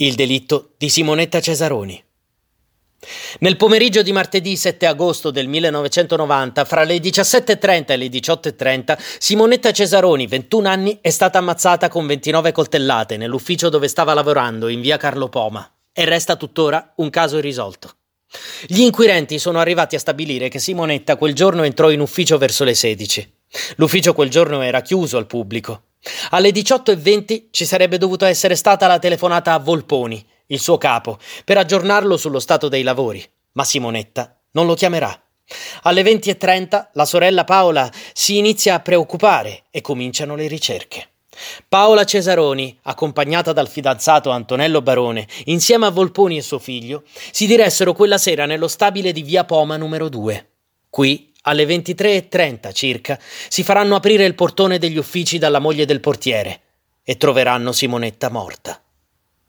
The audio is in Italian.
Il delitto di Simonetta Cesaroni. Nel pomeriggio di martedì 7 agosto del 1990, fra le 17.30 e le 18.30, Simonetta Cesaroni, 21 anni, è stata ammazzata con 29 coltellate nell'ufficio dove stava lavorando in via Carlo Poma e resta tuttora un caso irrisolto. Gli inquirenti sono arrivati a stabilire che Simonetta quel giorno entrò in ufficio verso le 16. L'ufficio quel giorno era chiuso al pubblico. Alle 18.20 ci sarebbe dovuta essere stata la telefonata a Volponi, il suo capo, per aggiornarlo sullo stato dei lavori, ma Simonetta non lo chiamerà. Alle 20.30 la sorella Paola si inizia a preoccupare e cominciano le ricerche. Paola Cesaroni, accompagnata dal fidanzato Antonello Barone, insieme a Volponi e suo figlio, si diressero quella sera nello stabile di via Poma numero 2. Qui alle 23.30 circa si faranno aprire il portone degli uffici dalla moglie del portiere e troveranno Simonetta morta.